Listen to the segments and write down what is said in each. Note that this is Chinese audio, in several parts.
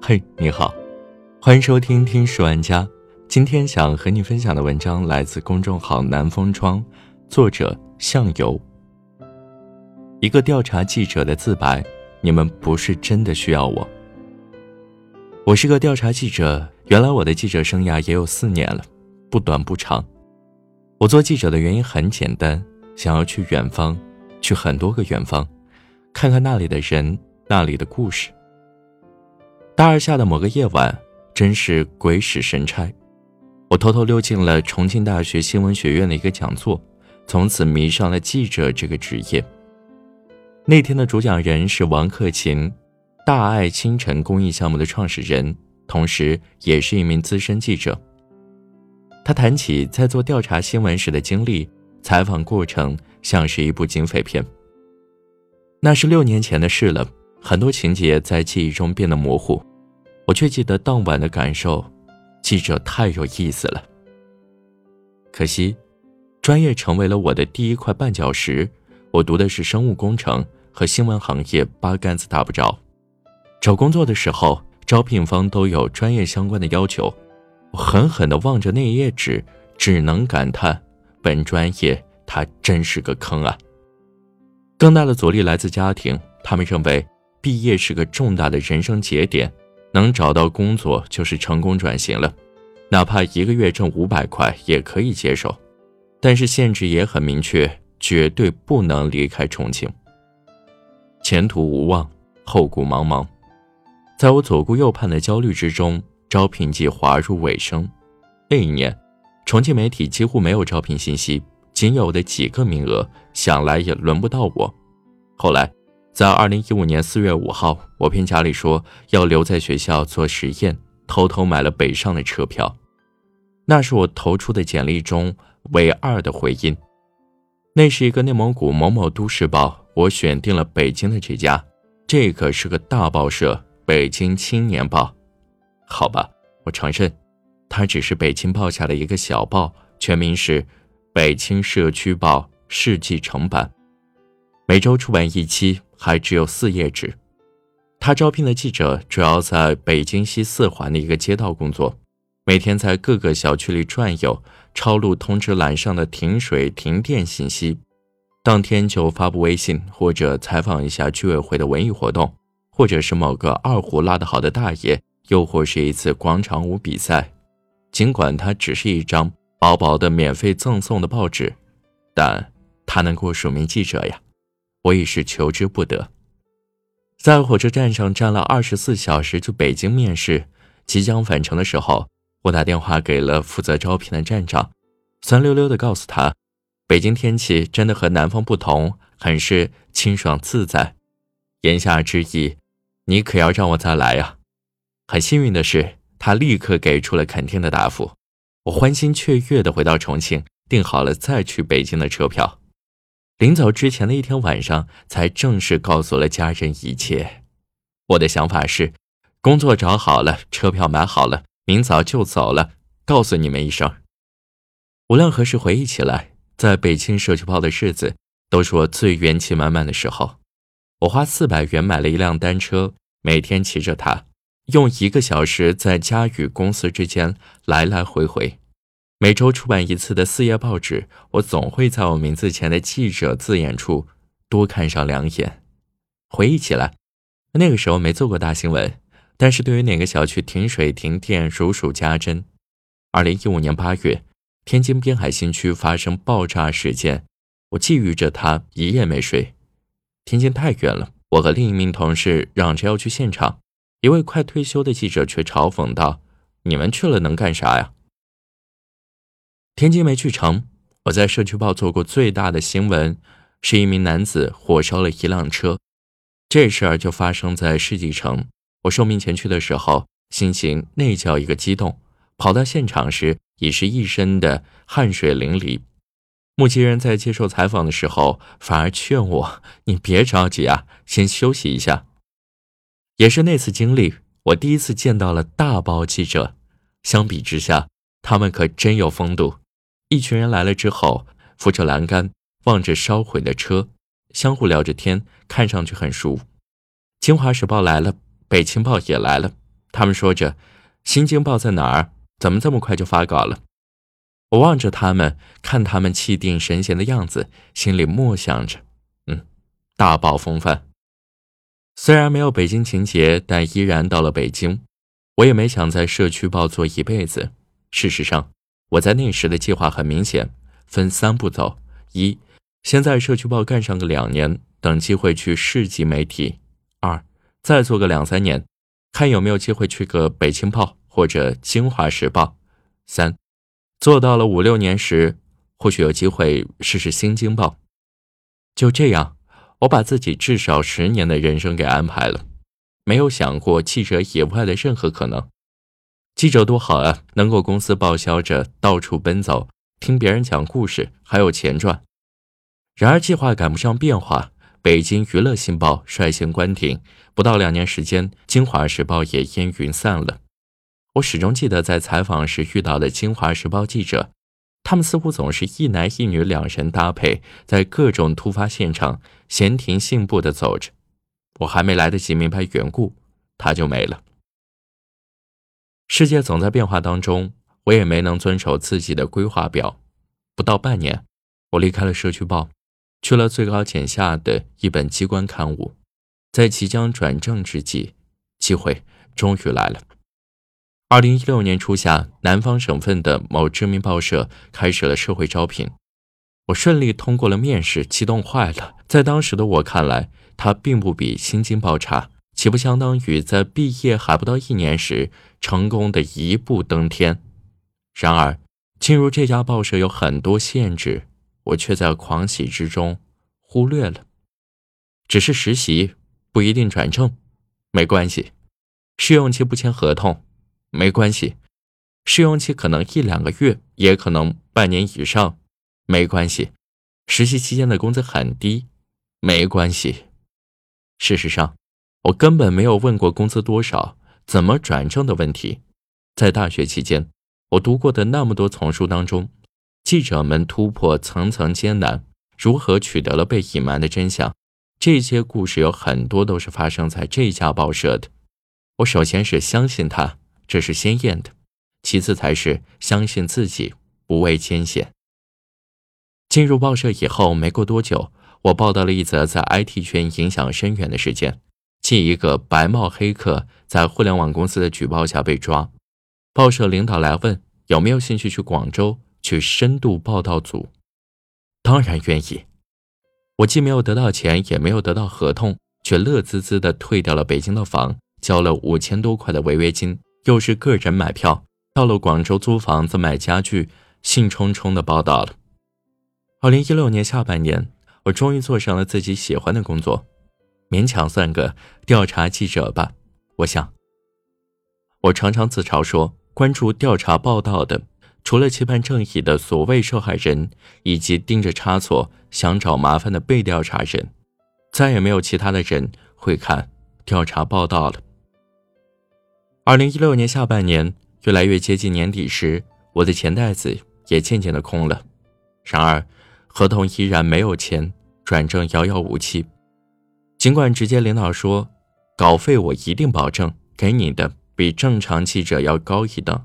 嘿，你好，欢迎收听《听十万家》。今天想和你分享的文章来自公众号“南风窗”，作者向游。一个调查记者的自白：你们不是真的需要我。我是个调查记者，原来我的记者生涯也有四年了，不短不长。我做记者的原因很简单，想要去远方，去很多个远方，看看那里的人，那里的故事。大二下的某个夜晚，真是鬼使神差，我偷偷溜进了重庆大学新闻学院的一个讲座，从此迷上了记者这个职业。那天的主讲人是王克勤。大爱清晨公益项目的创始人，同时也是一名资深记者。他谈起在做调查新闻时的经历，采访过程像是一部警匪片。那是六年前的事了，很多情节在记忆中变得模糊，我却记得当晚的感受。记者太有意思了。可惜，专业成为了我的第一块绊脚石。我读的是生物工程，和新闻行业八竿子打不着。找工作的时候，招聘方都有专业相关的要求。我狠狠地望着那一页纸，只能感叹：本专业它真是个坑啊！更大的阻力来自家庭，他们认为毕业是个重大的人生节点，能找到工作就是成功转型了，哪怕一个月挣五百块也可以接受。但是限制也很明确，绝对不能离开重庆。前途无望，后顾茫茫。在我左顾右盼的焦虑之中，招聘季滑入尾声。那一年，重庆媒体几乎没有招聘信息，仅有的几个名额，想来也轮不到我。后来，在二零一五年四月五号，我骗家里说要留在学校做实验，偷偷买了北上的车票。那是我投出的简历中唯二的回音。那是一个内蒙古某某都市报，我选定了北京的这家，这可是个大报社。北京青年报，好吧，我承认，它只是北京报下的一个小报，全名是《北京社区报世纪城版》，每周出版一期，还只有四页纸。他招聘的记者主要在北京西四环的一个街道工作，每天在各个小区里转悠，抄录通知栏上的停水停电信息，当天就发布微信或者采访一下居委会的文艺活动。或者是某个二胡拉得好的大爷，又或是一次广场舞比赛。尽管它只是一张薄薄的免费赠送的报纸，但他能够署名记者呀，我已是求之不得。在火车站上站了二十四小时去北京面试，即将返程的时候，我打电话给了负责招聘的站长，酸溜溜的告诉他，北京天气真的和南方不同，很是清爽自在。言下之意。你可要让我再来呀！很幸运的是，他立刻给出了肯定的答复。我欢欣雀跃地回到重庆，订好了再去北京的车票。临走之前的一天晚上，才正式告诉了家人一切。我的想法是，工作找好了，车票买好了，明早就走了，告诉你们一声。无论何时回忆起来，在北京社区报的日子，都是我最元气满满的时候。我花四百元买了一辆单车，每天骑着它，用一个小时在家与公司之间来来回回。每周出版一次的四页报纸，我总会在我名字前的记者字眼处多看上两眼。回忆起来，那个时候没做过大新闻，但是对于哪个小区停水停电如数家珍。二零一五年八月，天津滨海新区发生爆炸事件，我觊觎着它，一夜没睡。天津太远了，我和另一名同事嚷着要去现场，一位快退休的记者却嘲讽道：“你们去了能干啥呀？”天津没去成，我在社区报做过最大的新闻，是一名男子火烧了一辆车，这事儿就发生在世纪城。我受命前去的时候，心情那叫一个激动，跑到现场时已是一身的汗水淋漓。目击人在接受采访的时候，反而劝我：“你别着急啊，先休息一下。”也是那次经历，我第一次见到了大报记者。相比之下，他们可真有风度。一群人来了之后，扶着栏杆，望着烧毁的车，相互聊着天，看上去很熟。《京华时报》来了，《北青报》也来了，他们说着：“《新京报》在哪儿？怎么这么快就发稿了？”我望着他们，看他们气定神闲的样子，心里默想着：“嗯，大报风范。”虽然没有北京情节，但依然到了北京。我也没想在社区报做一辈子。事实上，我在那时的计划很明显，分三步走：一，先在社区报干上个两年，等机会去市级媒体；二，再做个两三年，看有没有机会去个北青报或者京华时报；三。做到了五六年时，或许有机会试试新京报。就这样，我把自己至少十年的人生给安排了，没有想过记者以外的任何可能。记者多好啊，能够公司报销着到处奔走，听别人讲故事，还有钱赚。然而计划赶不上变化，北京娱乐新报率先关停，不到两年时间，京华时报也烟云散了。我始终记得在采访时遇到的《京华时报》记者，他们似乎总是一男一女两人搭配，在各种突发现场闲庭信步地走着。我还没来得及明白缘故，他就没了。世界总在变化当中，我也没能遵守自己的规划表。不到半年，我离开了社区报，去了最高检下的一本机关刊物。在即将转正之际，机会终于来了。二零一六年初夏，南方省份的某知名报社开始了社会招聘，我顺利通过了面试，激动坏了。在当时的我看来，它并不比新京报差，岂不相当于在毕业还不到一年时成功的一步登天？然而，进入这家报社有很多限制，我却在狂喜之中忽略了。只是实习，不一定转正，没关系，试用期不签合同。没关系，试用期可能一两个月，也可能半年以上。没关系，实习期间的工资很低。没关系。事实上，我根本没有问过工资多少、怎么转正的问题。在大学期间，我读过的那么多丛书当中，记者们突破层层艰难，如何取得了被隐瞒的真相？这些故事有很多都是发生在这家报社的。我首先是相信他。这是鲜艳的，其次才是相信自己不畏艰险。进入报社以后，没过多久，我报道了一则在 IT 圈影响深远的事件，即一个白帽黑客在互联网公司的举报下被抓。报社领导来问有没有兴趣去广州去深度报道组，当然愿意。我既没有得到钱，也没有得到合同，却乐滋滋地退掉了北京的房，交了五千多块的违约金。又是个人买票，到了广州租房子、买家具，兴冲冲的报道了。二零一六年下半年，我终于做上了自己喜欢的工作，勉强算个调查记者吧。我想，我常常自嘲说，关注调查报道的，除了期盼正义的所谓受害人，以及盯着差错想找麻烦的被调查人，再也没有其他的人会看调查报道了。二零一六年下半年，越来越接近年底时，我的钱袋子也渐渐的空了。然而，合同依然没有签，转正遥遥无期。尽管直接领导说，稿费我一定保证给你的比正常记者要高一等，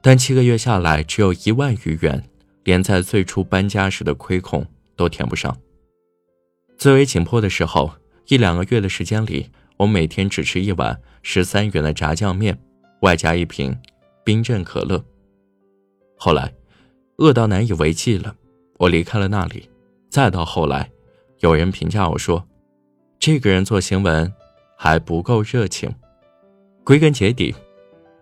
但七个月下来只有一万余元，连在最初搬家时的亏空都填不上。最为紧迫的时候，一两个月的时间里。我每天只吃一碗十三元的炸酱面，外加一瓶冰镇可乐。后来，饿到难以为继了，我离开了那里。再到后来，有人评价我说：“这个人做新闻还不够热情。”归根结底，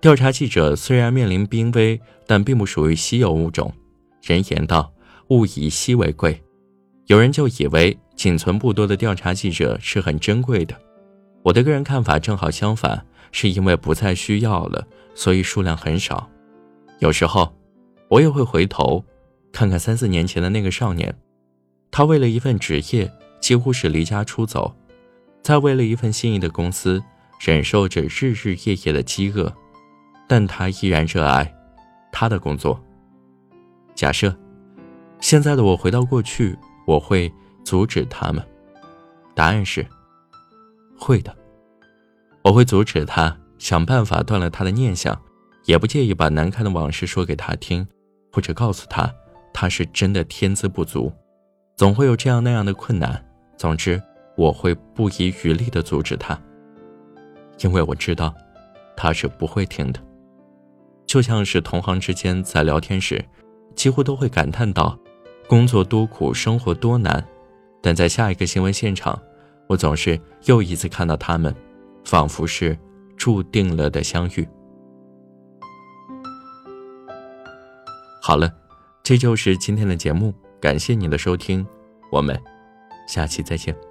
调查记者虽然面临濒危，但并不属于稀有物种。人言道：“物以稀为贵。”有人就以为仅存不多的调查记者是很珍贵的。我的个人看法正好相反，是因为不再需要了，所以数量很少。有时候，我也会回头，看看三四年前的那个少年，他为了一份职业几乎是离家出走，在为了一份心仪的公司忍受着日日夜夜的饥饿，但他依然热爱他的工作。假设现在的我回到过去，我会阻止他们？答案是会的。我会阻止他，想办法断了他的念想，也不介意把难看的往事说给他听，或者告诉他他是真的天资不足。总会有这样那样的困难，总之我会不遗余力的阻止他，因为我知道他是不会听的。就像是同行之间在聊天时，几乎都会感叹到工作多苦，生活多难，但在下一个新闻现场，我总是又一次看到他们。仿佛是注定了的相遇。好了，这就是今天的节目，感谢你的收听，我们下期再见。